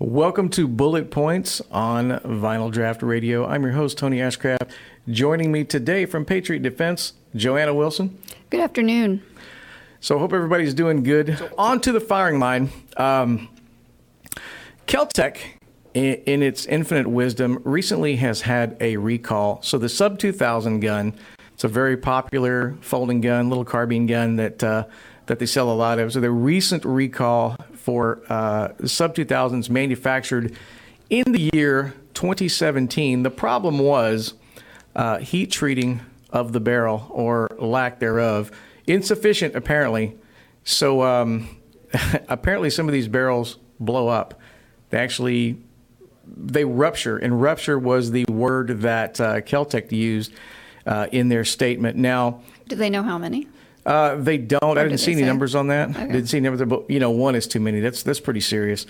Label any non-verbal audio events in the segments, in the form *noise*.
Welcome to Bullet Points on Vinyl Draft Radio. I'm your host, Tony Ashcraft. Joining me today from Patriot Defense, Joanna Wilson. Good afternoon. So, hope everybody's doing good. So on to the firing line. Um, Keltec, in, in its infinite wisdom, recently has had a recall. So, the Sub 2000 gun, it's a very popular folding gun, little carbine gun that. Uh, that they sell a lot of. So the recent recall for uh, sub 2000s manufactured in the year 2017. The problem was uh, heat treating of the barrel or lack thereof, insufficient apparently. So um, *laughs* apparently some of these barrels blow up. They actually they rupture, and rupture was the word that uh, Keltec used uh, in their statement. Now, do they know how many? Uh, they don't. Or I didn't see any say? numbers on that. Okay. Didn't see numbers, but you know, one is too many. That's that's pretty serious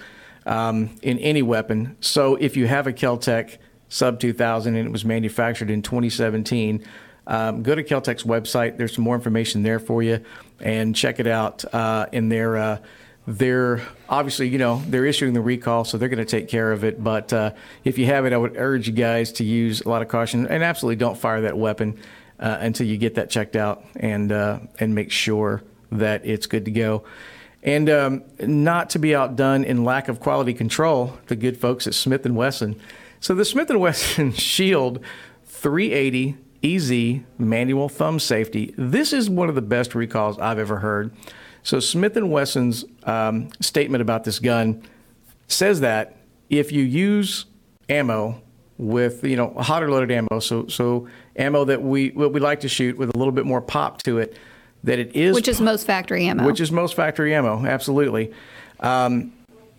um, in any weapon. So if you have a Keltec sub 2000 and it was manufactured in 2017, um, go to Keltec's website. There's some more information there for you, and check it out. Uh, in their uh, they're obviously, you know, they're issuing the recall, so they're going to take care of it. But uh, if you have it, I would urge you guys to use a lot of caution and absolutely don't fire that weapon uh, until you get that checked out and uh, and make sure that it's good to go. And um, not to be outdone in lack of quality control, the good folks at Smith and Wesson. So the Smith and Wesson *laughs* Shield 380 EZ manual thumb safety. This is one of the best recalls I've ever heard. So Smith and Wesson's um, statement about this gun says that if you use ammo with you know hotter loaded ammo, so so ammo that we what we like to shoot with a little bit more pop to it, that it is which is most factory ammo, which is most factory ammo, absolutely. Um,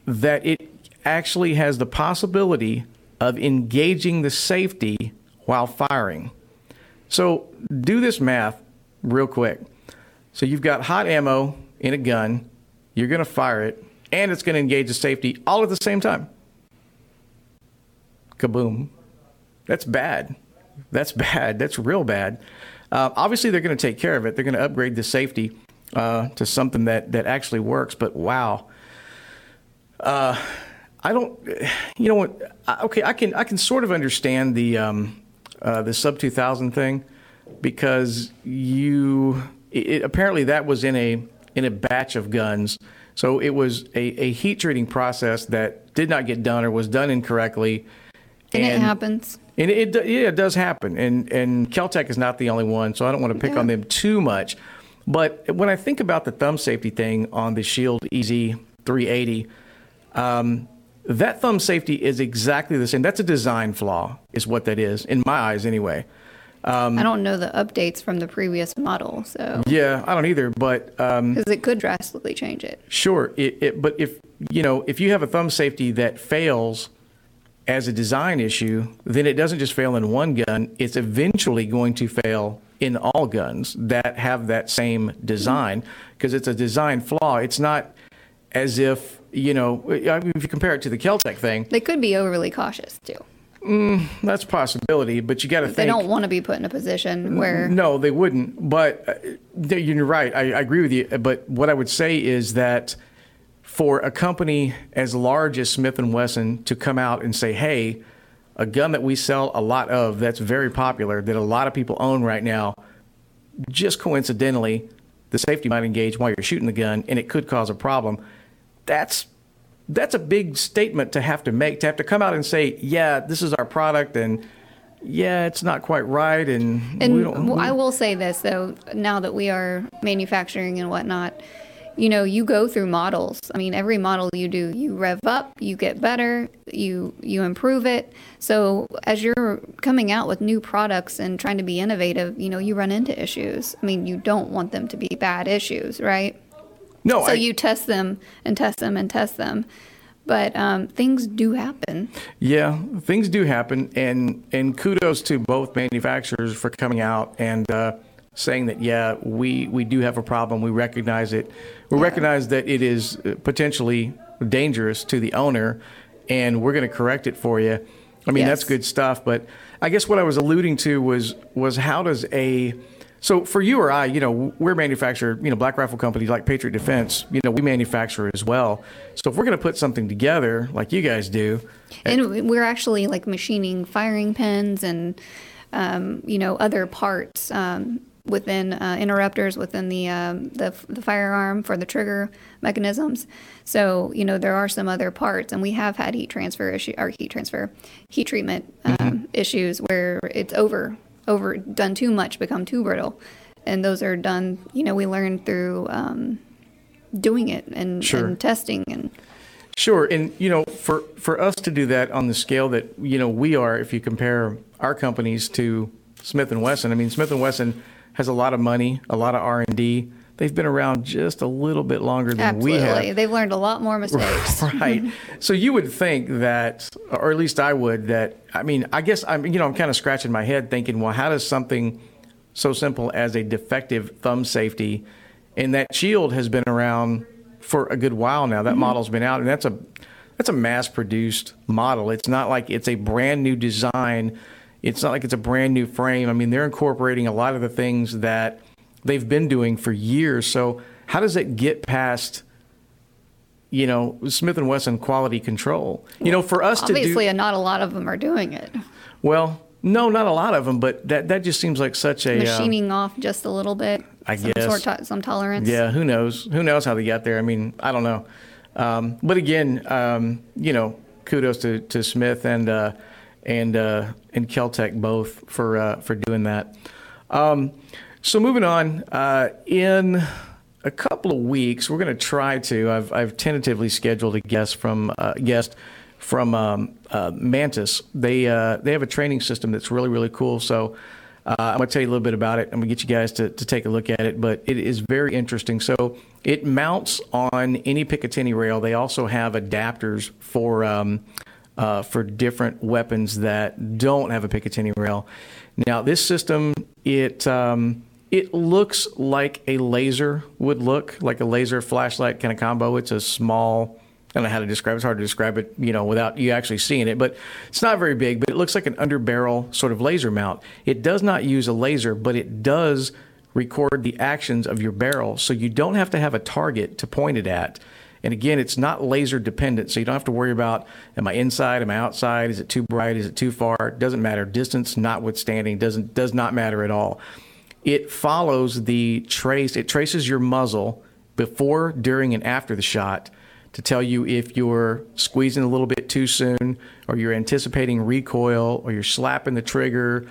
that it actually has the possibility of engaging the safety while firing. So do this math real quick. So you've got hot ammo in a gun, you're going to fire it, and it's going to engage the safety all at the same time kaboom. That's bad. That's bad. That's real bad. Uh, obviously, they're going to take care of it. They're going to upgrade the safety uh, to something that, that actually works. But wow, uh, I don't. You know what? Okay, I can I can sort of understand the um, uh, the sub two thousand thing because you it, apparently that was in a in a batch of guns. So it was a, a heat treating process that did not get done or was done incorrectly and, and it happens. And it, it, yeah, it does happen. And and Keltec is not the only one, so I don't want to pick yeah. on them too much. But when I think about the thumb safety thing on the Shield EZ 380, um, that thumb safety is exactly the same. That's a design flaw, is what that is, in my eyes anyway. Um, I don't know the updates from the previous model, so yeah, I don't either. But because um, it could drastically change it. Sure, it, it, but if you know if you have a thumb safety that fails as a design issue, then it doesn't just fail in one gun, it's eventually going to fail in all guns that have that same design because it's a design flaw. It's not as if, you know, I mean, if you compare it to the Keltec thing, they could be overly cautious too. Mm, that's a possibility, but you got to think. They don't want to be put in a position where. No, they wouldn't. But uh, you're right. I, I agree with you. But what I would say is that for a company as large as Smith and Wesson to come out and say, "Hey, a gun that we sell a lot of that's very popular that a lot of people own right now, just coincidentally, the safety might engage while you're shooting the gun and it could cause a problem." That's that's a big statement to have to make to have to come out and say, "Yeah, this is our product and yeah, it's not quite right." And, and we I will say this though, now that we are manufacturing and whatnot you know you go through models. I mean every model you do you rev up you get better you you improve it. So as you're coming out with new products and trying to be innovative you know you run into issues. I mean you don't want them to be bad issues right? No so I, you test them and test them and test them. But um, things do happen. Yeah, things do happen, and and kudos to both manufacturers for coming out and uh, saying that yeah we we do have a problem we recognize it we yeah. recognize that it is uh, potentially dangerous to the owner and we're going to correct it for you i mean yes. that's good stuff but i guess what i was alluding to was was how does a So for you or I, you know, we're manufacturer, you know, Black Rifle companies like Patriot Defense, you know, we manufacture as well. So if we're going to put something together like you guys do, and we're actually like machining firing pins and um, you know other parts um, within uh, interrupters within the, um, the the firearm for the trigger mechanisms. So you know there are some other parts, and we have had heat transfer issue or heat transfer heat treatment um, mm-hmm. issues where it's over over done too much, become too brittle, and those are done. You know, we learn through um, doing it and, sure. and testing and. Sure, and you know, for for us to do that on the scale that you know we are, if you compare our companies to Smith and Wesson, I mean, Smith and Wesson has a lot of money, a lot of R and D. They've been around just a little bit longer than Absolutely. we have. They've learned a lot more mistakes. *laughs* right. so you would think that, or at least I would, that I mean, I guess I'm, you know, I'm kind of scratching my head thinking, well, how does something so simple as a defective thumb safety, and that shield has been around for a good while now. That mm-hmm. model's been out, and that's a that's a mass-produced model. It's not like it's a brand new design. It's not like it's a brand new frame. I mean, they're incorporating a lot of the things that they've been doing for years. So how does it get past? You know, Smith and Wesson quality control. You know, for us Obviously, to obviously, not a lot of them are doing it. Well, no, not a lot of them, but that that just seems like such a uh, machining uh, off just a little bit. I some guess sort some tolerance. Yeah, who knows? Who knows how they got there? I mean, I don't know. Um, but again, um, you know, kudos to, to Smith and uh, and uh, and Keltec both for uh, for doing that. Um, so moving on, uh, in a couple of weeks, we're going to try to. I've I've tentatively scheduled a guest from uh, guest from um, uh, Mantis. They they have a training system that's really really cool. So. Uh, I'm going to tell you a little bit about it. I'm going to get you guys to, to take a look at it, but it is very interesting. So it mounts on any Picatinny rail. They also have adapters for um, uh, for different weapons that don't have a Picatinny rail. Now, this system it um, it looks like a laser would look, like a laser flashlight kind of combo. It's a small I don't know how to describe it. It's hard to describe it, you know, without you actually seeing it. But it's not very big, but it looks like an underbarrel sort of laser mount. It does not use a laser, but it does record the actions of your barrel. So you don't have to have a target to point it at. And again, it's not laser dependent, so you don't have to worry about am I inside, am I outside, is it too bright, is it too far? It doesn't matter. Distance notwithstanding, doesn't does not matter at all. It follows the trace. It traces your muzzle before, during, and after the shot to tell you if you're squeezing a little bit too soon, or you're anticipating recoil, or you're slapping the trigger,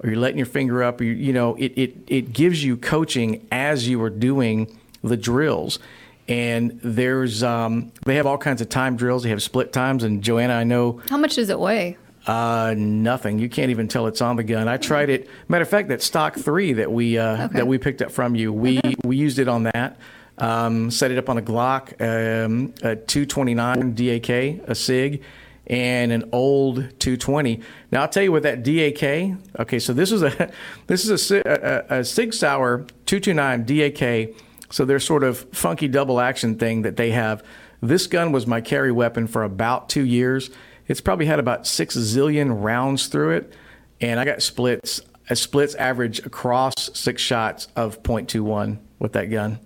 or you're letting your finger up. You, you know, it, it, it gives you coaching as you are doing the drills. And there's um, they have all kinds of time drills. They have split times. And Joanna, I know. How much does it weigh? Uh, nothing. You can't even tell it's on the gun. I tried it. Matter of fact, that stock three that we uh, okay. that we picked up from you, we we used it on that. Um, set it up on a Glock, um, a 229 DAK, a SIG, and an old 220. Now I'll tell you what that DAK. Okay, so this is a *laughs* this is a, a, a Sig Sauer 229 DAK. So they're sort of funky double action thing that they have. This gun was my carry weapon for about two years. It's probably had about six zillion rounds through it, and I got splits. A splits average across six shots of .21 with that gun.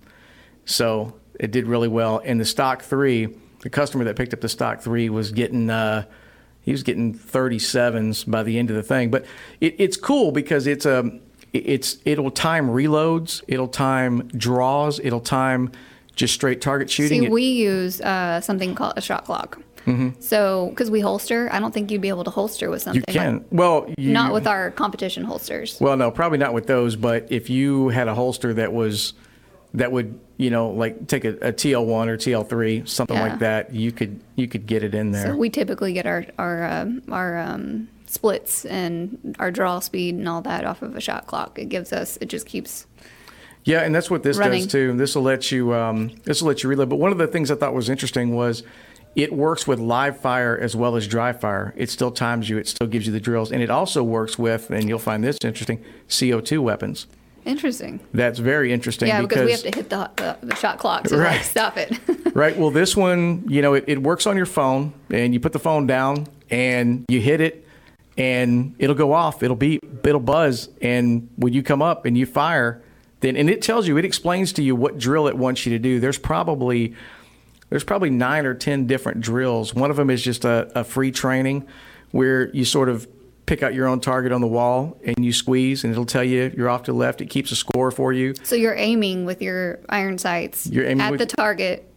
So it did really well. And the stock three, the customer that picked up the stock three was getting uh, he was getting 37s by the end of the thing. But it, it's cool because it's a um, it's it'll time reloads, it'll time draws, it'll time just straight target shooting. See, we use uh, something called a shot clock. Mm-hmm. So, because we holster, I don't think you'd be able to holster with something. You can. Well, you, not with our competition holsters. Well, no, probably not with those. But if you had a holster that was that would you know like take a, a TL1 or TL3 something yeah. like that you could you could get it in there. So we typically get our our um, our um, splits and our draw speed and all that off of a shot clock. It gives us it just keeps. Yeah, and that's what this running. does too. This will let you um, this will let you reload. But one of the things I thought was interesting was it works with live fire as well as dry fire. It still times you. It still gives you the drills, and it also works with and you'll find this interesting CO2 weapons. Interesting. That's very interesting. Yeah, because, because we have to hit the, the, the shot clock to right. like stop it. *laughs* right. Well, this one, you know, it, it works on your phone, and you put the phone down and you hit it, and it'll go off, it'll beep, it'll buzz, and when you come up and you fire, then and it tells you, it explains to you what drill it wants you to do. There's probably there's probably nine or ten different drills. One of them is just a, a free training where you sort of pick out your own target on the wall and you squeeze and it'll tell you you're off to the left. It keeps a score for you. So you're aiming with your iron sights You're aiming at with- the target,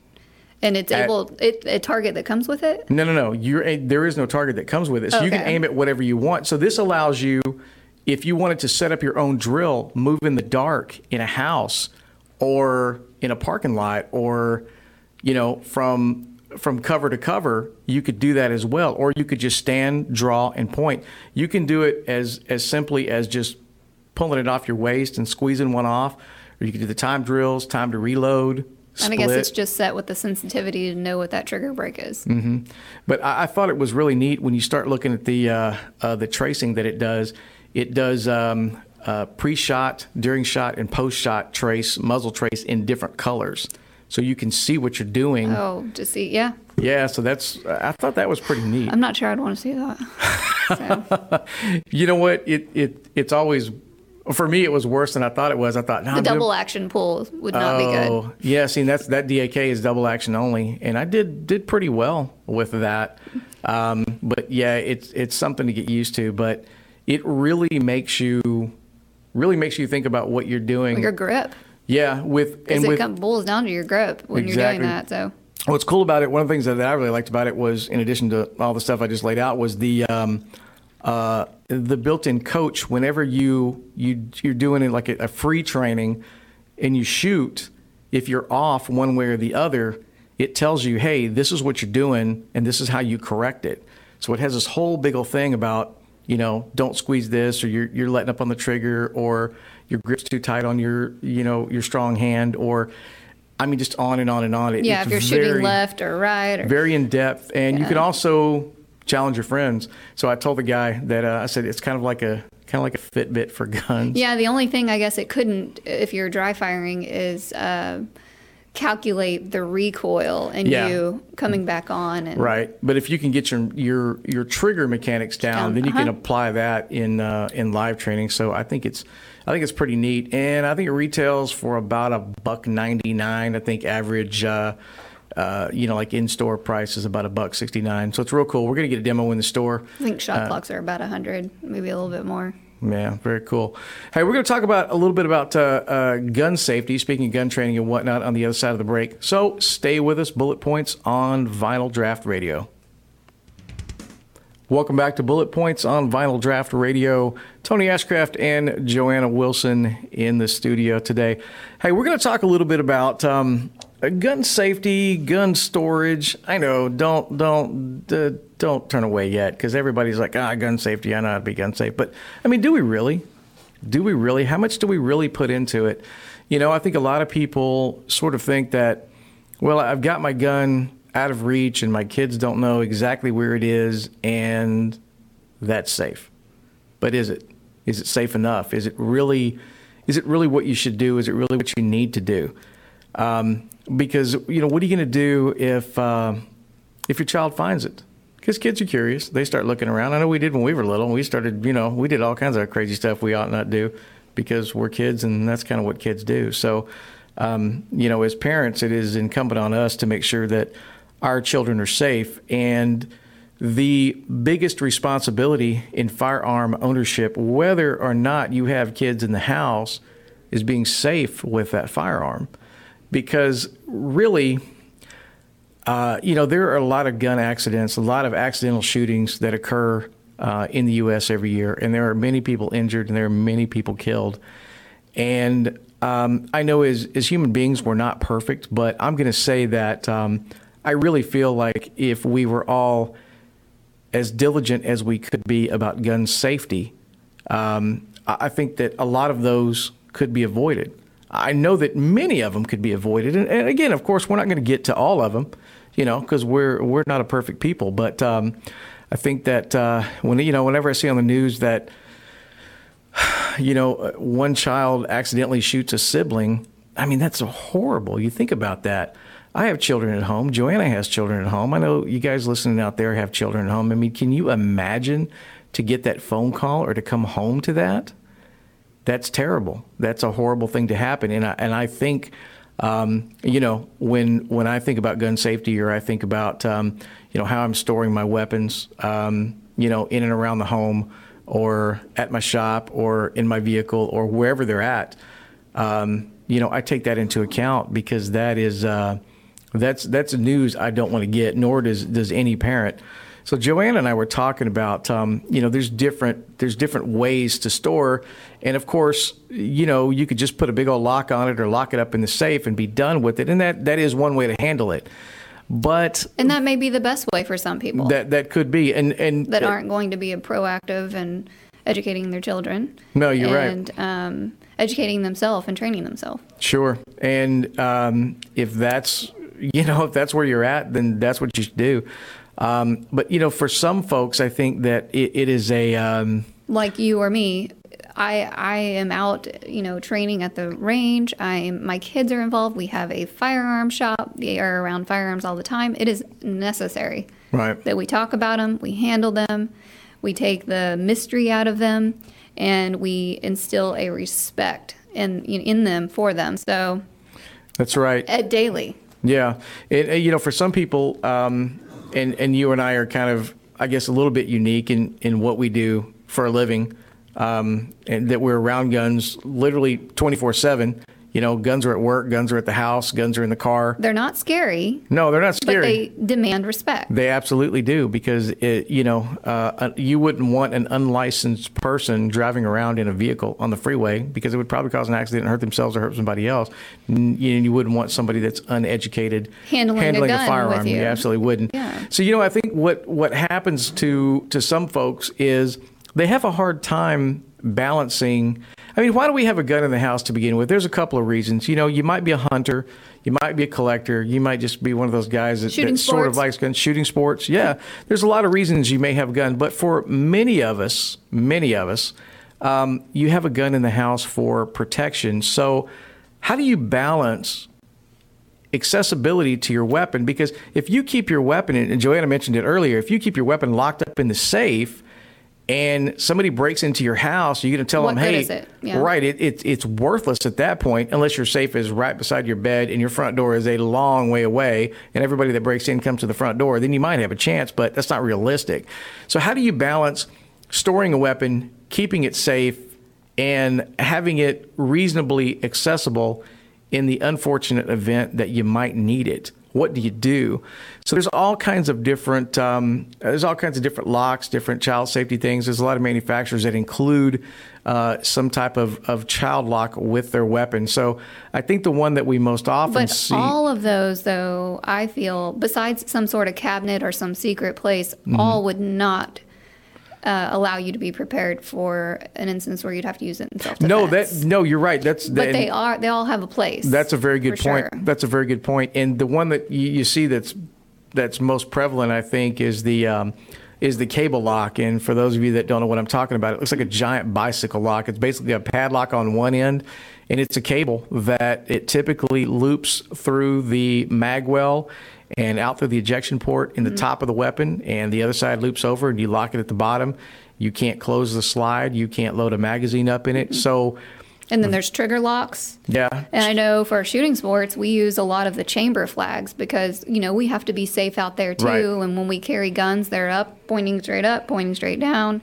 and it's At- able it, a target that comes with it. No, no, no. You're a, there is no target that comes with it, so you can aim at whatever you want. So this allows you, if you wanted to set up your own drill, move in the dark in a house, or in a parking lot, or you know from from cover to cover, you could do that as well. Or you could just stand, draw, and point. You can do it as as simply as just pulling it off your waist and squeezing one off, or you can do the time drills, time to reload. And I guess it's just set with the sensitivity to know what that trigger break is. But I, I thought it was really neat when you start looking at the uh, uh, the tracing that it does. It does um, uh, pre-shot, during shot, and post-shot trace, muzzle trace in different colors, so you can see what you're doing. Oh, to see, yeah. Yeah, so that's I thought that was pretty neat. I'm not sure I'd want to see that. *laughs* So, You know what? It it it's always for me. It was worse than I thought it was. I thought no, the I'm doing- double action pull would not be good. Oh, yeah. See, that's that DAK is double action only, and I did did pretty well with that. Um, but yeah, it's it's something to get used to. But it really makes you really makes you think about what you're doing. Your grip, yeah, with and it with come, boils down to your grip when Exactly. you're doing that. So, What's cool about it, one of the things that I really liked about it was, in addition to all the stuff I just laid out, was the um, uh, the built-in coach. Whenever you you you're doing it like a, a free training, and you shoot, if you're off one way or the other, it tells you, hey, this is what you're doing, and this is how you correct it. So it has this whole big old thing about you know don't squeeze this, or you're you're letting up on the trigger, or your grip's too tight on your you know your strong hand, or I mean, just on and on and on. It- yeah, if you're shooting left or right, or very in depth, and you can also challenge your friends. So I told the guy that uh, I said it's kind of like a kind of like a Fitbit for guns. yeah, the only thing I guess it couldn't, if you're dry firing, is uh, calculate the recoil and Yeah. you coming back on. And Right, but if you can get your your your trigger mechanics down, Down, then you can uh-huh. apply that in uh, in live training. So I think it's I think it's pretty neat, and I think it retails for about a buck ninety nine. I think average. Uh, uh, you know, like in-store price is about a buck sixty-nine, so it's real cool. We're gonna get a demo in the store. I think Uh, shot clocks are about a 100, maybe a little bit more. Yeah, very cool. Hey, we're going to talk about a little bit about uh, uh, gun safety, speaking of gun training and whatnot, on the other side of the break. So stay with us. Bullet Points on Vinyl Draft Radio. Welcome back to Bullet Points on Vinyl Draft Radio. Tony Ashcraft and Joanna Wilson in the studio today. Hey, we're going to talk a little bit about um, uh, gun safety, gun storage. I know, don't don't uh, don't turn away yet because everybody's like, ah, gun safety. I know how to be gun safe, but I mean, do we really? Do we really? How much do we really put into it? You know, I think a lot of people sort of think that, well, I've got my gun out of reach and my kids don't know exactly where it is, and that's safe. But is it? Is it safe enough? Is it really? Is it really what you should do? Is it really what you need to do? Um, because you know, what are you going to do if uh, if your child finds it? Because kids are curious. They start looking around. I know we did when we were little. We started, you know, we did all kinds of crazy stuff we ought not do because we're kids, and that's kind of what kids do. So, um, you know, as parents, it is incumbent on us to make sure that our children are safe. And the biggest responsibility in firearm ownership, whether or not you have kids in the house, is being safe with that firearm. Because really, uh, you know, there are a lot of gun accidents, a lot of accidental shootings that occur uh, in the U.S. every year, and there are many people injured and there are many people killed. And um, I know as, as human beings, we're not perfect, but I'm going to say that um, I really feel like if we were all as diligent as we could be about gun safety, um, I I think that a lot of those could be avoided. I know that many of them could be avoided, and, and again, of course, we're not going to get to all of them, you know, because we're we're not a perfect people. But um, I think that uh, when you know, whenever I see on the news that *sighs* you know uh, one child accidentally shoots a sibling, I mean that's horrible. You think about that. I have children at home. Joanna has children at home. I know you guys listening out there have children at home. I mean, can you imagine to get that phone call or to come home to that, that's terrible. That's a horrible thing to happen. And I, and I think, um, you know, when when I think about gun safety or I think about, um, you know, how I'm storing my weapons, um, you know, in and around the home or at my shop or in my vehicle or wherever they're at, um, you know, I take that into account because that is uh, that's that's news I don't want to get, nor does does any parent. So Joanna and I were talking about, um, you know, there's different there's different ways to store, and of course, you know, you could just put a big old lock on it or lock it up in the safe and be done with it, and that that is one way to handle it. But and that may be the best way for some people. That that could be, and and that aren't going to be a proactive and educating their children. No, you're and, right. And um, educating themselves and training themselves. Sure, and um, if that's you know if that's where you're at, then that's what you should do. Um, but you know, for some folks, I think that it, it is a um, like you or me. I I am out, you know, training at the range. I my kids are involved. We have a firearm shop. They are around firearms all the time. It is necessary right. that we talk about them, we handle them, we take the mystery out of them, and we instill a respect in in them for them. So that's right. At daily. Yeah, it, you know, for some people, um, and and you and I are kind of, I guess, a little bit unique in in what we do for a living, um, and that we're around guns literally twenty four seven. You know, guns are at work, guns are at the house, guns are in the car. They're not scary. No, they're not scary. But they demand respect. They absolutely do because it, you know, uh, you wouldn't want an unlicensed person driving around in a vehicle on the freeway because it would probably cause an accident and hurt themselves or hurt somebody else. You, you wouldn't want somebody that's uneducated handling, handling a, a firearm. With you. you absolutely wouldn't. Yeah. So you know, I think what what happens to to some folks is they have a hard time balancing. I mean, why do we have a gun in the house to begin with? There's a couple of reasons. You know, you might be a hunter, you might be a collector, you might just be one of those guys that, that sort of likes guns, shooting sports. Yeah, there's a lot of reasons you may have a gun, but for many of us, many of us, um, you have a gun in the house for protection. So, how do you balance? accessibility to your weapon because if you keep your weapon and Joanna mentioned it earlier if you keep your weapon locked up in the safe and somebody breaks into your house, you're going to tell what them, "Hey, it? Yeah. right? It, it, it's worthless at that point unless your safe is right beside your bed and your front door is a long way away, and everybody that breaks in comes to the front door. Then you might have a chance, but that's not realistic. So, how do you balance storing a weapon, keeping it safe, and having it reasonably accessible in the unfortunate event that you might need it? What do you do? So there's all kinds of different um, there's all kinds of different locks, different child safety things. There's a lot of manufacturers that include uh, some type of, of child lock with their weapon. So I think the one that we most often but see. all of those, though, I feel, besides some sort of cabinet or some secret place, mm-hmm. all would not uh, allow you to be prepared for an instance where you'd have to use it in self defense. No, that no, you're right. That's but they are they all have a place. That's a very good point. Sure. That's a very good point. And the one that you, you see that's that's most prevalent, I think, is the um, is the cable lock. And for those of you that don't know what I'm talking about, it looks like a giant bicycle lock. It's basically a padlock on one end, and it's a cable that it typically loops through the magwell and out through the ejection port in the mm-hmm. top of the weapon, and the other side loops over, and you lock it at the bottom. You can't close the slide. You can't load a magazine up in it. Mm-hmm. So. And then there's trigger locks. Yeah. And I know for shooting sports, we use a lot of the chamber flags because, you know, we have to be safe out there too. Right. And when we carry guns, they're up, pointing straight up, pointing straight down,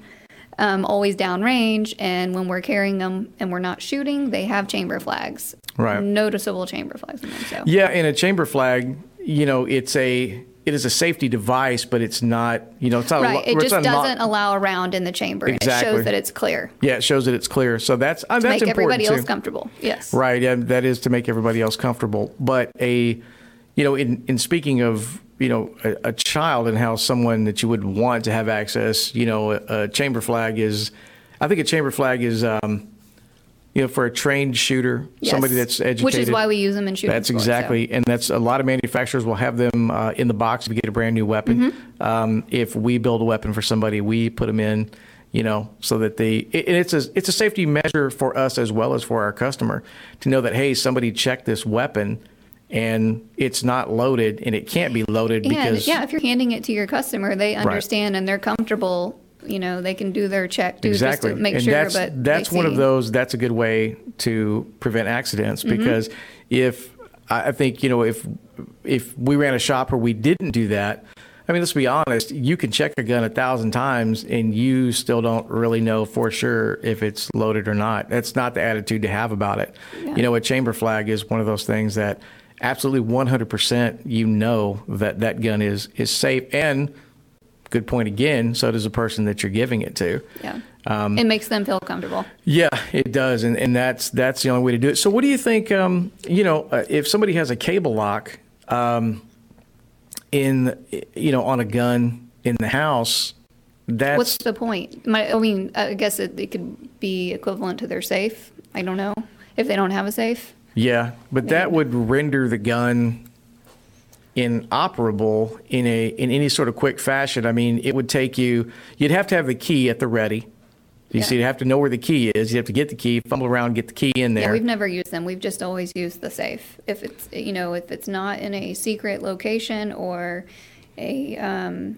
um, always downrange. And when we're carrying them and we're not shooting, they have chamber flags. Right. Noticeable chamber flags in them. So. Yeah. And a chamber flag, you know, it's a it is a safety device, but it's not, you know, it's not. Right. It just doesn't allow a round in the chamber. Exactly. It shows that it's clear. Yeah, it shows that it's clear. So that's uh, to that's make everybody too. else comfortable. Yes. Right. Yeah, that is to make everybody else comfortable. But a, you know, in in speaking of you know a, a child and how someone that you would want to have access, you know, a, a chamber flag is, I think a chamber flag is. Um, you know, for a trained shooter, yes. somebody that's educated. Which is why we use them in shooting. That's sports, exactly, so. and that's a lot of manufacturers will have them uh, in the box if you get a brand new weapon. Mm-hmm. Um, if we build a weapon for somebody, we put them in, you know, so that they. It, and it's a it's a safety measure for us as well as for our customer to know that hey, somebody checked this weapon. And it's not loaded, and it can't be loaded because yeah, if you're handing it to your customer, they understand right. and they're comfortable you know, they can do their check too, exactly. just to make and sure. That's, but that's one of those. That's a good way to prevent accidents Mm-hmm. because if I I think you know if if we ran a shop where we didn't do that. I mean, let's be honest. You can check a gun a thousand times, and you still don't really know for sure if it's loaded or not. That's not the attitude to have about it. Yeah. You know, a chamber flag is one of those things that absolutely 100% you know that that gun is is safe and good point again so does the person that you're giving it to Yeah. Um, it makes them feel comfortable. yeah it does and, and that's that's the only way to do it so what do you think um, you know uh, if somebody has a cable lock um, in you know on a gun in the house that's What's the point? My, I mean, I guess it, it could be equivalent to their safe. I don't know if they don't have a safe. Yeah, but that would render the gun inoperable in a in any sort of quick fashion. I mean, it would take you. You'd have to have the key at the ready. You Yeah. see, you have to know where the key is. You have to get the key, fumble around, get the key in there. Yeah, we've never used them. We've just always used the safe. If it's you know if it's not in a secret location or a um,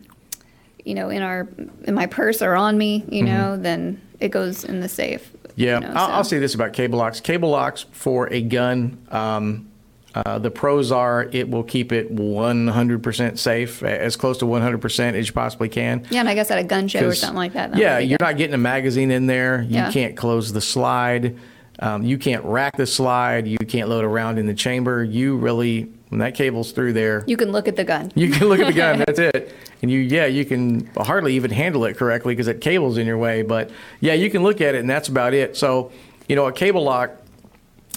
you know in our in my purse or on me, you know, then it goes in the safe. Mm-hmm. yeah, you know, I'll, I'll say this about cable locks. Cable locks for a gun. Um, uh, the pros are it will keep it 100% safe, as close to 100% as you possibly can. Yeah, and I guess at a gun show or something like that. that Yeah, you're good. not getting a magazine in there. You Yeah. can't close the slide. Um, you can't rack the slide. You can't load around in the chamber. You really, when that cable's through there, You can look at the gun. you can look at the gun. *laughs* That's it. And you, yeah, you can hardly even handle it correctly because that cable's in your way. But yeah, you can look at it, and that's about it. So, you know, a cable lock,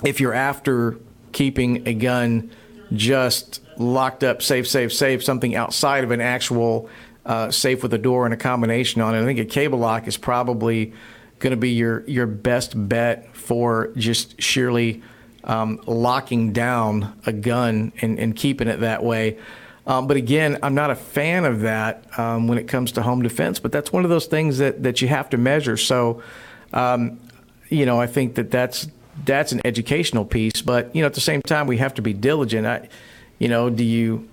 if you're after keeping a gun just locked up, safe, safe, safe, something outside of an actual uh, safe with a door and a combination on it, I think a cable lock is probably going to be your your best bet for just sheerly um, locking down a gun and, and keeping it that way. Um, but again, I'm not a fan of that um, when it comes to home defense. But that's one of those things that, that you have to measure. So, um, you know, I think that that's that's an educational piece. But you know, at the same time, we have to be diligent. I, you know, do you?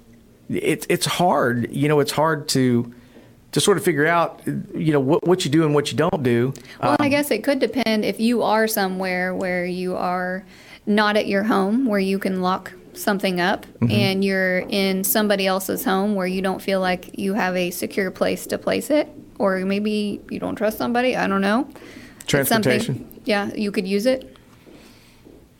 It's it's hard. You know, it's hard to to sort of figure out, you know, what what you do and what you don't do. Well, I guess it could depend if you are somewhere where you are not at your home where you can lock something up Mm-hmm. and you're in somebody else's home where you don't feel like you have a secure place to place it or maybe you don't trust somebody, I don't know. Transportation. Yeah, you could use it.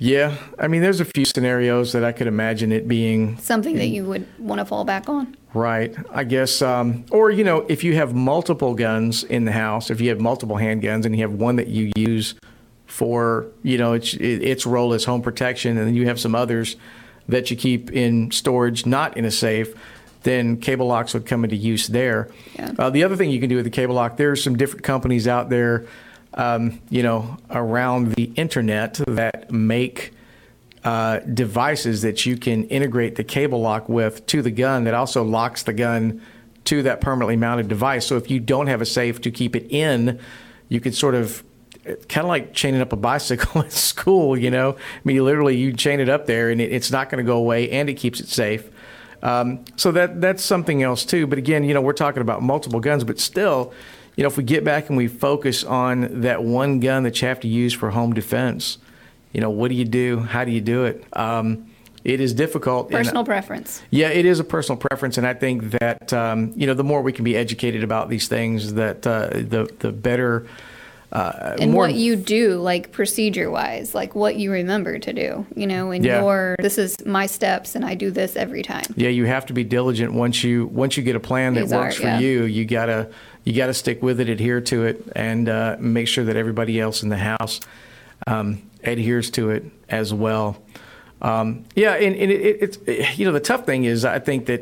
Yeah, I mean, there's a few scenarios that I could imagine it being Something that you would want to fall back on. Right. I guess, um, or, you know, if you have multiple guns in the house, if you have multiple handguns and you have one that you use for, you know, its, its role as home protection, and then you have some others that you keep in storage, not in a safe, then cable locks would come into use there. Yeah. Uh, the other thing you can do with the cable lock, there's some different companies out there, um, you know, around the internet that make uh, devices that you can integrate the cable lock with to the gun that also locks the gun to that permanently mounted device. So if you don't have a safe to keep it in, you could sort of kind of like chaining up a bicycle *laughs* at school, you know? I mean, literally you chain it up there and it, it's not going to go away and it keeps it safe. Um, so that that's something else too. But again, you know, we're talking about multiple guns, but still, you know, if we get back and we focus on that one gun that you have to use for home defense, you know, what do you do? How do you do it? Um, it is difficult. and- Personal preference. yeah, it is a personal preference, and I think that um, you know the more we can be educated about these things, that uh, the the better. Uh, and more, what you do like procedure wise like what you remember to do you know and Yeah. your this is my steps and i do this every time Yeah, you have to be diligent once you once you get a plan that These are, works for yeah. you. You gotta you gotta stick with it, adhere to it, and uh, make sure that everybody else in the house um, adheres to it as well. Um, yeah, and, and it, it, it's you know the tough thing is I think that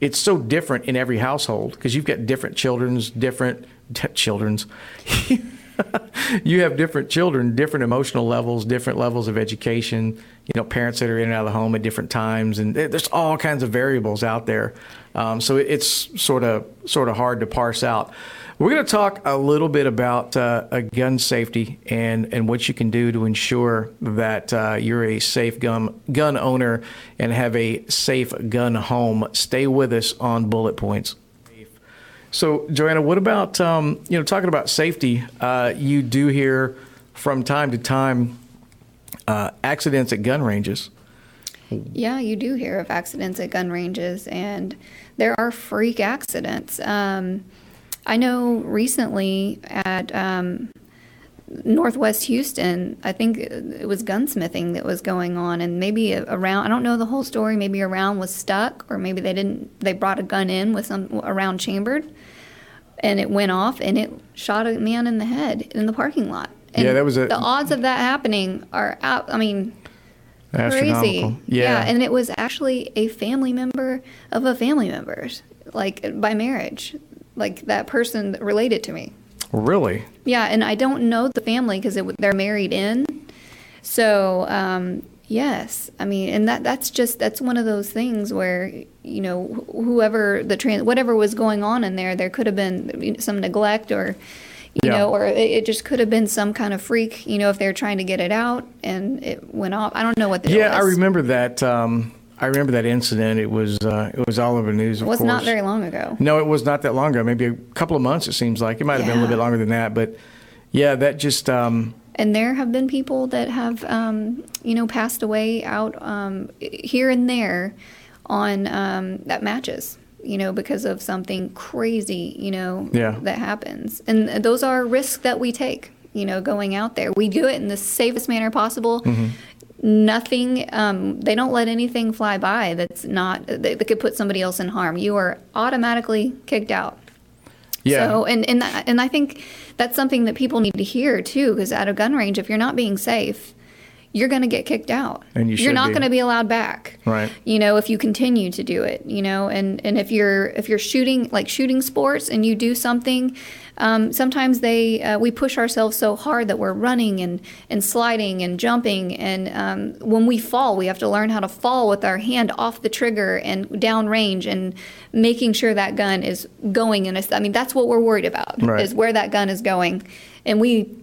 it's so different in every household because you've got different children's different children's. *laughs* *laughs* you have different children, different emotional levels, different levels of education. You know, parents that are in and out of the home at different times, and there's all kinds of variables out there. Um, so it's sort of sort of hard to parse out. We're going to talk a little bit about uh, gun safety and and what you can do to ensure that uh, you're a safe gun gun owner and have a safe gun home. Stay with us on Bullet Points. So, Joanna, what about um, you know talking about safety? Uh, you do hear from time to time uh, accidents at gun ranges. Yeah, you do hear of accidents at gun ranges, and there are freak accidents. Um, I know recently at um, Northwest Houston, I think it was gunsmithing that was going on, and maybe around. I don't know the whole story. Maybe a round was stuck, or maybe they didn't. They brought a gun in with some a round chambered, and it went off, and it shot a man in the head in the parking lot. And yeah, that was a, the odds of that happening are out. I mean, crazy. Yeah. yeah, and it was actually a family member of a family member's, like by marriage, like that person related to me. Really? Yeah, and I don't know the family because they're married in. So um, yes, I mean, and that that's just that's one of those things where you know whoever the trans whatever was going on in there, there could have been some neglect or you yeah. know, or it, it, just could have been some kind of freak, you know, if they're trying to get it out and it went off. I don't know what the yeah, I remember that. Um, I remember that incident. It was uh, it was all over the news. Of it was course. not very long ago. No, it was not that long ago. Maybe a couple of months. It seems like it might have yeah. been a little bit longer than that. But yeah, that just. Um, and there have been people that have, um, you know, passed away out um, here and there on um, that matches you know, because of something crazy, you know, yeah. that happens. And those are risks that we take, you know, going out there. We do it in the safest manner possible. Mm-hmm. Nothing, um, they don't let anything fly by that's not, that, that, could put somebody else in harm. You are automatically kicked out. Yeah. So, and, and, and I think that's something that people need to hear too, because at a gun range, if you're not being safe, you're going to get kicked out. And you you are not going to be allowed back. Right. You know, if you continue to do it, you know, and, and if you're if you're shooting like shooting sports and you do something, um, sometimes they uh, we push ourselves so hard that we're running and and sliding and jumping, and um, when we fall, we have to learn how to fall with our hand off the trigger and down range and making sure that gun is going in a. I mean, that's what we're worried about right. is where that gun is going, and we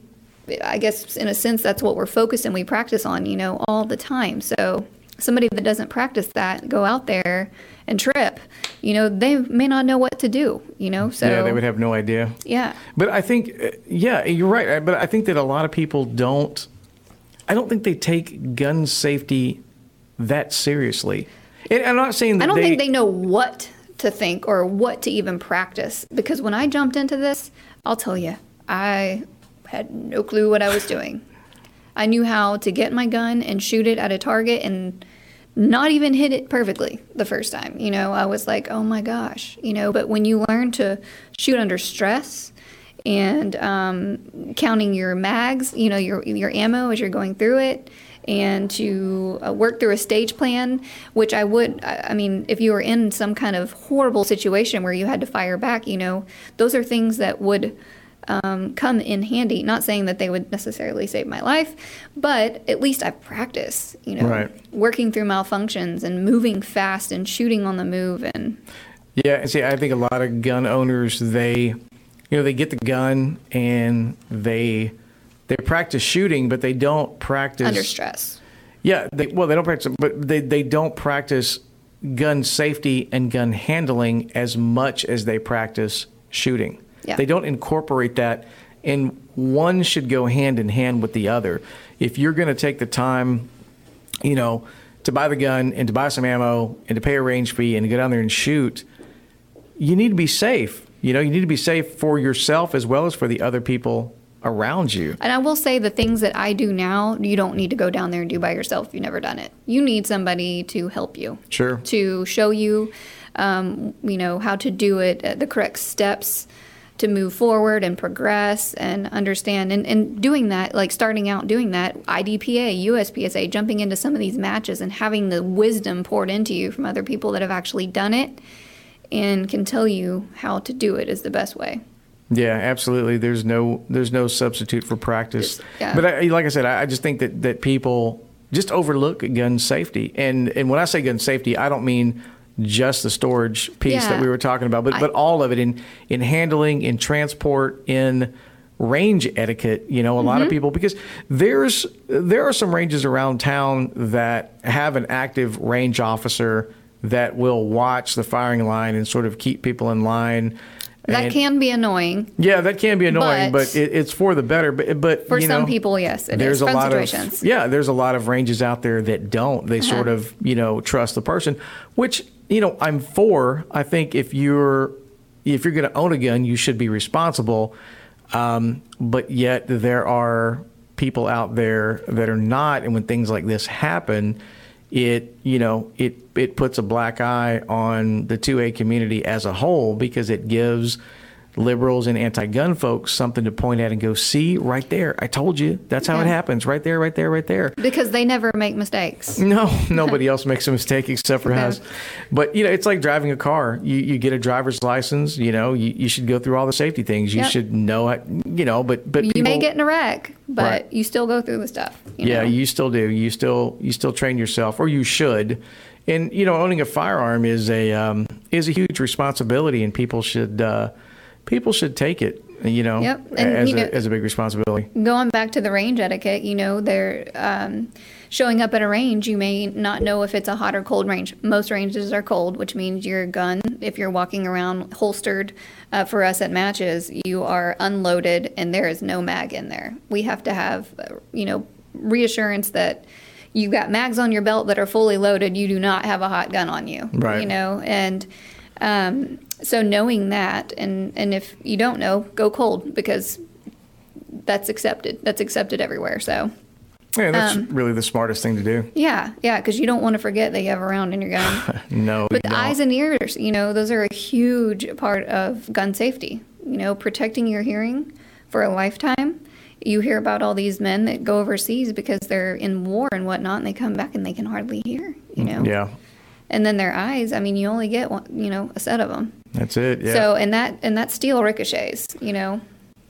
I guess in a sense that's what we're focused and we practice on, you know, all the time. So somebody that doesn't practice that, go out there and trip, you know, they may not know what to do, you know. So yeah, they would have no idea. Yeah. But I think, uh, yeah, you're right. But I think that a lot of people don't. I don't think they take gun safety that seriously. And I'm not saying that I don't they, think they know what to think or what to even practice because when I jumped into this, I'll tell you, I had no clue what I was doing. I knew how to get my gun and shoot it at a target and not even hit it perfectly the first time. You know, I was like, oh my gosh, you know, but when you learn to shoot under stress and um, counting your mags, you know, your, your ammo as you're going through it, and to uh, work through a stage plan, which I would, I mean, if you were in some kind of horrible situation where you had to fire back, you know, those are things that would um, come in handy. Not saying that they would necessarily save my life, but at least I practice, you know, right. working through malfunctions and moving fast and shooting on the move. And yeah, see, I think a lot of gun owners they, you know, they get the gun and they they practice shooting, but they don't practice under stress. Yeah, they, well, they don't practice, but they they don't practice gun safety and gun handling as much as they practice shooting. Yeah. They don't incorporate that, and one should go hand in hand with the other. If you're going to take the time, you know, to buy the gun and to buy some ammo and to pay a range fee and to go down there and shoot, you need to be safe. You know, you need to be safe for yourself as well as for the other people around you. And I will say the things that I do now, you don't need to go down there and do by yourself you've never done it. You need somebody to help you. Sure. To show you, um, you know, how to do it, uh, the correct steps to move forward and progress and understand and, and doing that like starting out doing that idpa uspsa jumping into some of these matches and having the wisdom poured into you from other people that have actually done it and can tell you how to do it is the best way yeah, absolutely. There's no there's no substitute for practice. Just, yeah. But I, like I said, I, I just think that, that people just overlook gun safety. And and when I say gun safety, I don't mean just the storage piece yeah. that we were talking about, but I, but all of it in in handling, in transport, in range etiquette. You know, a mm-hmm. lot of mm-hmm. people because there's there are some ranges around town that have an active range officer that will watch the firing line and sort of keep people in line. That And- can be annoying Yeah, that can be annoying, but, But- it, it's for the better. But, but for some know, people. Yes, it is. there's a Friend lot of yeah, there's a lot of ranges out there that don't. They sort Uh-huh. of you know trust the person, which you know I'm for. I think if you're if you're going to own a gun, you should be responsible. Um, but yet there are people out there that are not, and when things like this happen, it you know it it puts a black eye on the 2A community as a whole because it gives liberals and anti-gun folks something to point at and go, see right there, I told you, that's how it happens, right there, right there, right there. because they never make mistakes. *laughs* No, nobody else makes a mistake except for No. us. But you know, it's like driving a car. You you get a driver's license. You know, you, you should go through all the safety things. You Yep. should know it. You know, but but You people, may get in a wreck, but Right. you still go through the stuff. you yeah, know? you still do. You still you still train yourself, or you should. And you know, owning a firearm is a um, is a huge responsibility, and people should uh, people should take it. You know, Yep. And, as you a as a big responsibility. going back to the range etiquette, you know, they're um, showing up at a range. You may not know if it's a hot or cold range. Most ranges are cold, which means your gun, if you're walking around holstered uh, for us at matches, you are unloaded and there is no mag in there. We have to have, uh, you know, reassurance that you've got mags on your belt that are fully loaded. You do not have a hot gun on you. Right. You know, and um, so knowing that, and and if you don't know, go cold because that's accepted. That's accepted everywhere. So Yeah, that's Um, really the smartest thing to do. yeah, yeah, because you don't want to forget that you have a round in your gun. *laughs* No, But you the don't. eyes and ears, you know, those are a huge part of gun safety. You know, protecting your hearing for a lifetime. You hear about all these men that go overseas because they're in war and whatnot, and they come back and they can hardly hear. You know, yeah, and then their eyes. I mean, you only get one, you know, a set of them. That's it. Yeah. So and that and that steel ricochets. You know,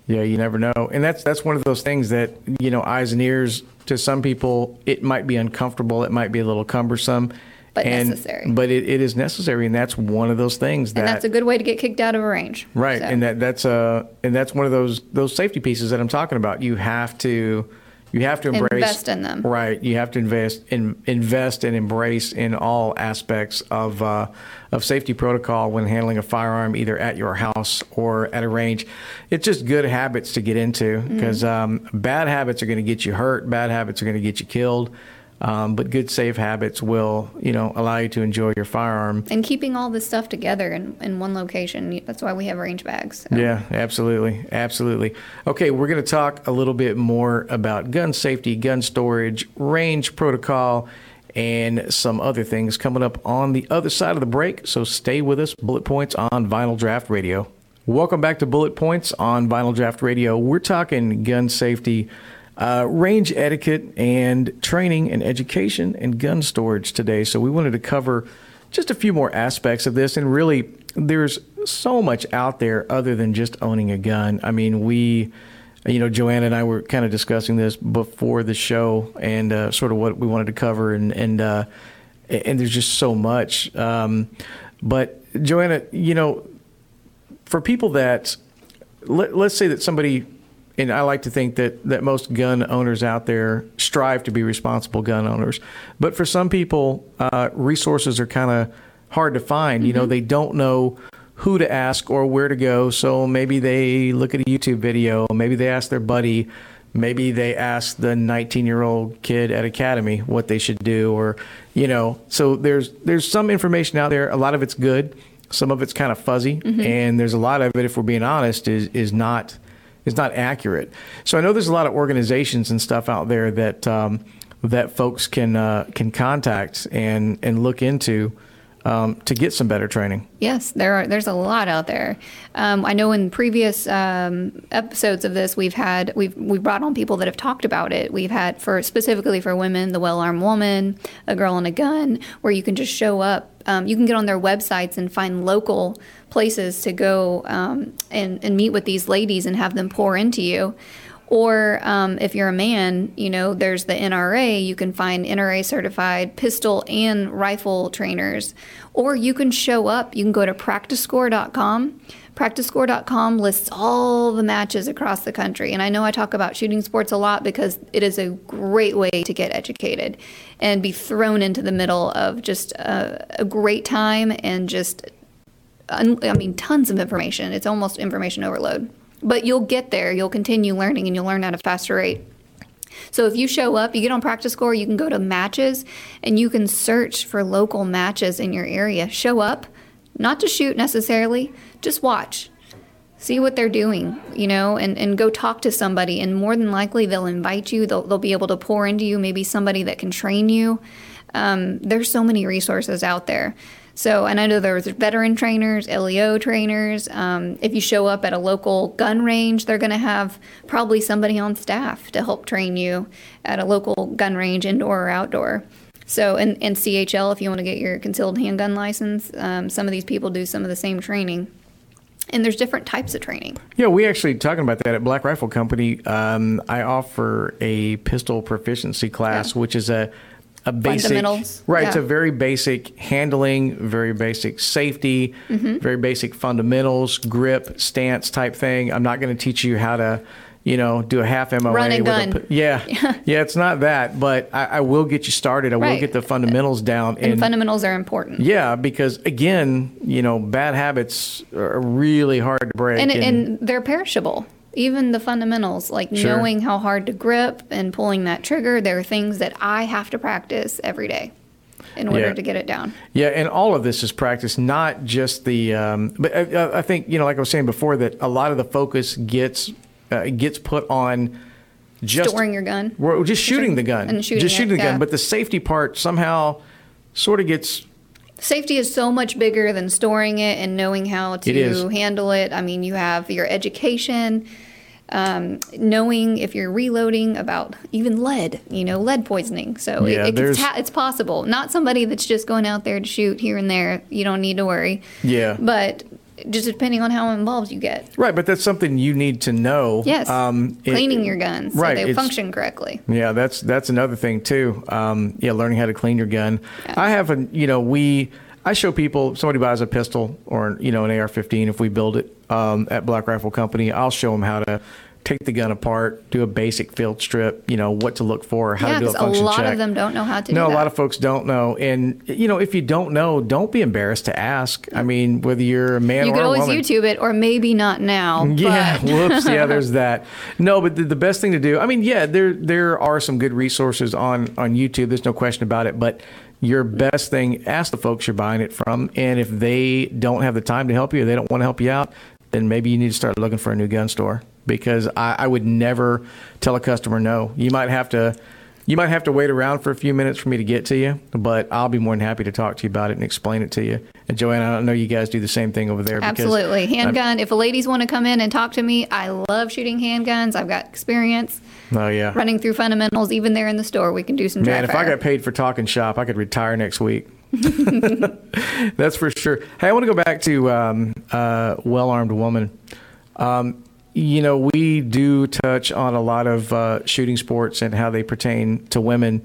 Yeah, you never know, and that's that's one of those things that you know, eyes and ears. To some people, it might be uncomfortable. It might be a little cumbersome, But and, necessary. But it, it is necessary, and that's one of those things that and that's a good way to get kicked out of a range. right, So, and that that's a and that's one of those those safety pieces that I'm talking about. You have to you have to embrace Invest in them. Right, you have to invest in invest and embrace in all aspects of uh, of safety protocol when handling a firearm, either at your house or at a range. It's just good habits to get into Mm-hmm. because um, bad habits are going to get you hurt. Bad habits are going to get you killed. Um, but good safe habits will, you know, allow you to enjoy your firearm. and keeping all this stuff together in, in one location. That's why we have range bags. So. Yeah, absolutely. Absolutely. Okay, we're going to talk a little bit more about gun safety, gun storage, range protocol, and some other things coming up on the other side of the break. So stay with us. Bullet Points on Vinyl Draft Radio. Welcome back to Bullet Points on Vinyl Draft Radio. We're talking gun safety, uh, range etiquette, and training and education and gun storage today. So we wanted to cover just a few more aspects of this. And really, there's so much out there other than just owning a gun. I mean, we, you know, Joanna and I were kind of discussing this before the show and uh, sort of what we wanted to cover, and and uh, and there's just so much. Um, but Joanna, you know, for people that let, let's say that somebody and I like to think that, that most gun owners out there strive to be responsible gun owners. But for some people, uh, resources are kind of hard to find. You know, they don't know who to ask or where to go. So maybe they look at a YouTube video, maybe they ask their buddy, maybe they ask the 19 year old kid at Academy what they should do, or, you know, so there's, there's some information out there. A lot of it's good. Some of it's kind of fuzzy, and there's a lot of it, if we're being honest, is is not is not accurate. So I know there's a lot of organizations and stuff out there that um, that folks can uh, can contact and and look into um, to get some better training. Yes, there are. There's a lot out there. Um, I know in previous um, episodes of this, we've had we've we've brought on people that have talked about it. We've had for specifically for women, the well armed woman, a girl and a gun, where you can just show up. Um, you can get on their websites and find local places to go um, and and meet with these ladies and have them pour into you. Or um, if you're a man, you know, there's the NRA. You can find NRA certified pistol and rifle trainers. Or you can show up. You can go to practicescore.com. Practicescore.com lists all the matches across the country. And I know I talk about shooting sports a lot because it is a great way to get educated and be thrown into the middle of just a, a great time and just I mean, tons of information. It's almost information overload. But you'll get there. You'll continue learning, and you'll learn at a faster rate. So if you show up, you get on practice score, you can go to matches and you can search for local matches in your area. Show up, not to shoot necessarily, just watch. See what they're doing, you know, and, and go talk to somebody. And more than likely, they'll invite you. They'll, they'll be able to pour into you, maybe somebody that can train you. Um, there's so many resources out there. So, and I know there's veteran trainers, LEO trainers. Um, if you show up at a local gun range, they're going to have probably somebody on staff to help train you at a local gun range, indoor or outdoor. So, and, and CHL, if you want to get your concealed handgun license, um, some of these people do some of the same training. And there's different types of training. Yeah, we actually talking about that at Black Rifle Company. Um, I offer a pistol proficiency class, Yeah. which is a a basic Fundamentals, right. It's a very basic handling, very basic safety, Mm-hmm. very basic fundamentals, grip, stance type thing. I'm not going to teach you how to. You know, do a half MOA Run and with gun. a yeah, *laughs* yeah. It's not that, but I, I will get you started. I will get the fundamentals down, And fundamentals are important. yeah, because again, you know, bad habits are really hard to break. and, and they're perishable. Even the fundamentals, like Sure. knowing how hard to grip and pulling that trigger, there are things that I have to practice every day in order Yeah. to get it down. Yeah, and all of this is practice, not just the. Um, but I, I think you know, like I was saying before, that a lot of the focus gets uh, gets put on just Storing your gun. Just shooting the gun, And shooting just it, shooting the yeah. gun. But the safety part somehow sort of gets. Safety is so much bigger than storing it and knowing how It to handle it. I mean, you have your education, um, knowing if you're reloading about even lead, you know, lead poisoning. So Yeah, it, it's possible. Not somebody that's just going out there to shoot here and there. You don't need to worry. Yeah. But just depending on how involved you get. Right, but that's something you need to know. Yes. Um, it- Cleaning your guns right, so they function correctly. Yeah, that's that's another thing too. Um, yeah, learning how to clean your gun. I have a you know we I show people somebody buys a pistol or you know an AR-15 if we build it um, at Black Rifle Company. I'll show them how to take the gun apart, do a basic field strip. You know what to look for, how Yeah, to do a function because a lot check. of them don't know how to do that. no, a lot of folks don't know, and you know if you don't know, don't be embarrassed to ask. I mean, whether you're a man you or could a always. YouTube it, or maybe not now. *laughs* Yeah, *laughs* whoops. Yeah, there's *laughs* that. No, but the, the best thing to do. I mean, yeah, there there are some good resources on on YouTube. There's no question about it. But your best thing, ask the folks you're buying it from, and if they don't have the time to help you, or they don't want to help you out, then maybe you need to start looking for a new gun store. Because I, I would never tell a customer no. You might have to. You might have to wait around for a few minutes for me to get to you, but I'll be more than happy to talk to you about it and explain it to you. And Joanna, I don't know you guys do the same thing over there. because Absolutely. I'm- Handgun. If ladies want to come in and talk to me, I love shooting handguns. I've got experience Oh yeah. running through fundamentals. Even there in the store, we can do some Man, if I got paid for talking shop, I could retire next week. *laughs* *laughs* That's for sure. Hey, I want to go back to um, uh, well armed woman. Um, you know, we do touch on a lot of uh, shooting sports and how they pertain to women,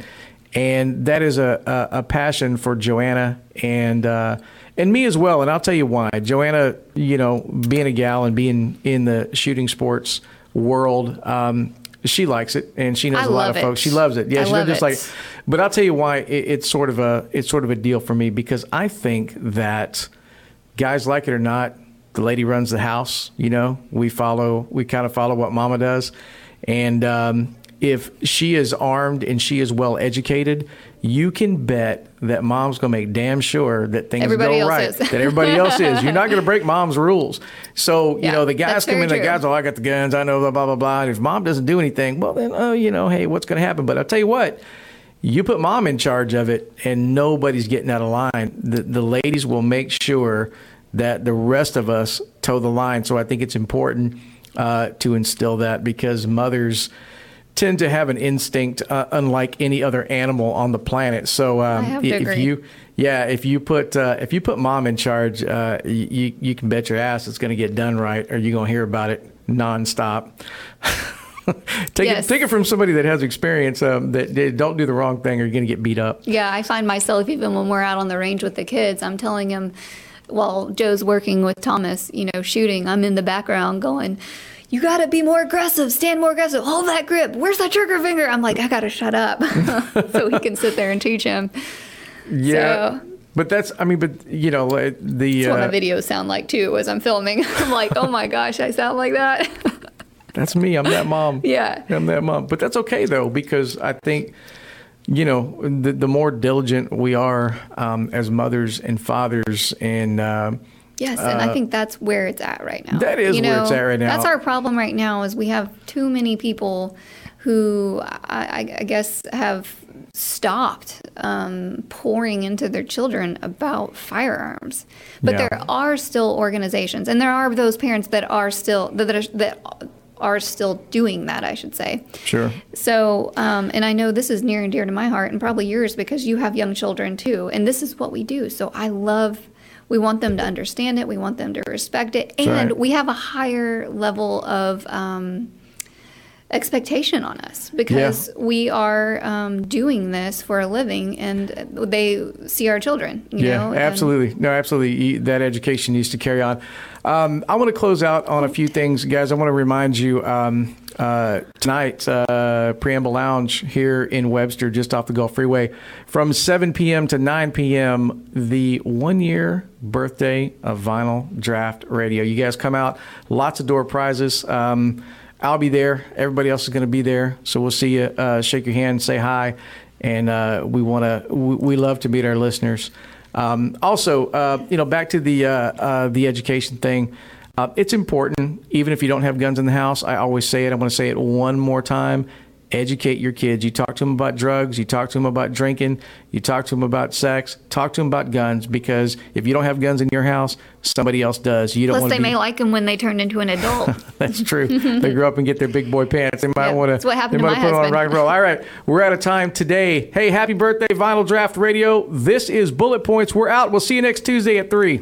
and that is a, a, a passion for Joanna and uh, and me as well. And I'll tell you why. Joanna, you know, being a gal and being in the shooting sports world, um, she likes it, and she knows I a lot of folks. She loves it. Yeah, I she love just it. like. But I'll tell you why it, it's sort of a it's sort of a deal for me because I think that guys like it or not, the lady runs the house. You know, we follow we kind of follow what Mama does, and um, if she is armed and she is well educated, you can bet that Mom's gonna make damn sure that things Everybody go right. is. that everybody else is. You're not gonna break Mom's rules. So you Yeah, know the guys come in. The true. guys, oh, I got the guns. I know blah blah blah blah. And if Mom doesn't do anything, well then, oh, you know, hey, what's gonna happen? But I'll tell you what. You put mom in charge of it, and nobody's getting out of line. The, the ladies will make sure that the rest of us toe the line. So I think it's important uh, to instill that because mothers tend to have an instinct uh, unlike any other animal on the planet. So um, if agree. you yeah, if you put uh, if you put mom in charge, uh, you you can bet your ass it's going to get done right, or you're going to hear about it nonstop. *laughs* take Yes. it take it from somebody that has experience um, that, that don't do the wrong thing, or you're going to get beat up. Yeah, I find myself even when we're out on the range with the kids, I'm telling him while Joe's working with Thomas, you know, shooting, I'm in the background going, You gotta be more aggressive, stand more aggressive, hold that grip. Where's that trigger finger? I'm like, I gotta shut up. *laughs* so he can sit there and teach him. Yeah. So- But that's, I mean, but you know, uh, the That's what my uh, videos sound like too as I'm filming. *laughs* I'm like, oh my gosh, I sound like that. that's me. I'm that mom. *laughs* yeah. I'm that mom. But that's okay though, because I think, you know, the, the more diligent we are um, as mothers and fathers, and uh, Yes, and I think that's where it's at right now. That is you where it's at right now. That's our problem right now is we have too many people who I, I guess have stopped um, pouring into their children about firearms. But Yeah. there are still organizations, and there are those parents that are still that are, that are still doing that. I should say. sure, So, um, and I know this is near and dear to my heart and probably yours because you have young children too. And this is what we do. So I love, we want them to understand it, we want them to respect it. And right. we have a higher level of um, expectation on us because we are um, doing this for a living and they see our children. You yeah, know? and- absolutely, no, absolutely. That education needs to carry on. Um, I want to close out on a few things, guys. I want to remind you um, uh, tonight, uh, Preamble Lounge here in Webster, just off the Gulf Freeway, from 7 p.m. to 9 p.m. The one-year birthday of Vinyl Draft Radio. You guys come out, lots of door prizes. Um, I'll be there. Everybody else is going to be there. So we'll see you. Uh, shake your hand, say hi, and uh, we want to. We, we love to meet our listeners. Um, also, uh, you know, back to the uh, uh, the education thing. Uh, it's important, even if you don't have guns in the house. I always say it. I want to say it one more time. Educate your kids. You talk to them about drugs. You talk to them about drinking. You talk to them about sex. Talk to them about guns because if you don't have guns in your house, somebody else does. You don't Plus, they be may like them when they turn into an adult. *laughs* that's true. they grow up and get their big boy pants. They might Yep, want to. that's what happened they to might put on rock and roll. All right, we're out of time today. Hey, happy birthday, Vinyl Draft Radio. This is Bullet Points. We're out. We'll see you next Tuesday at three.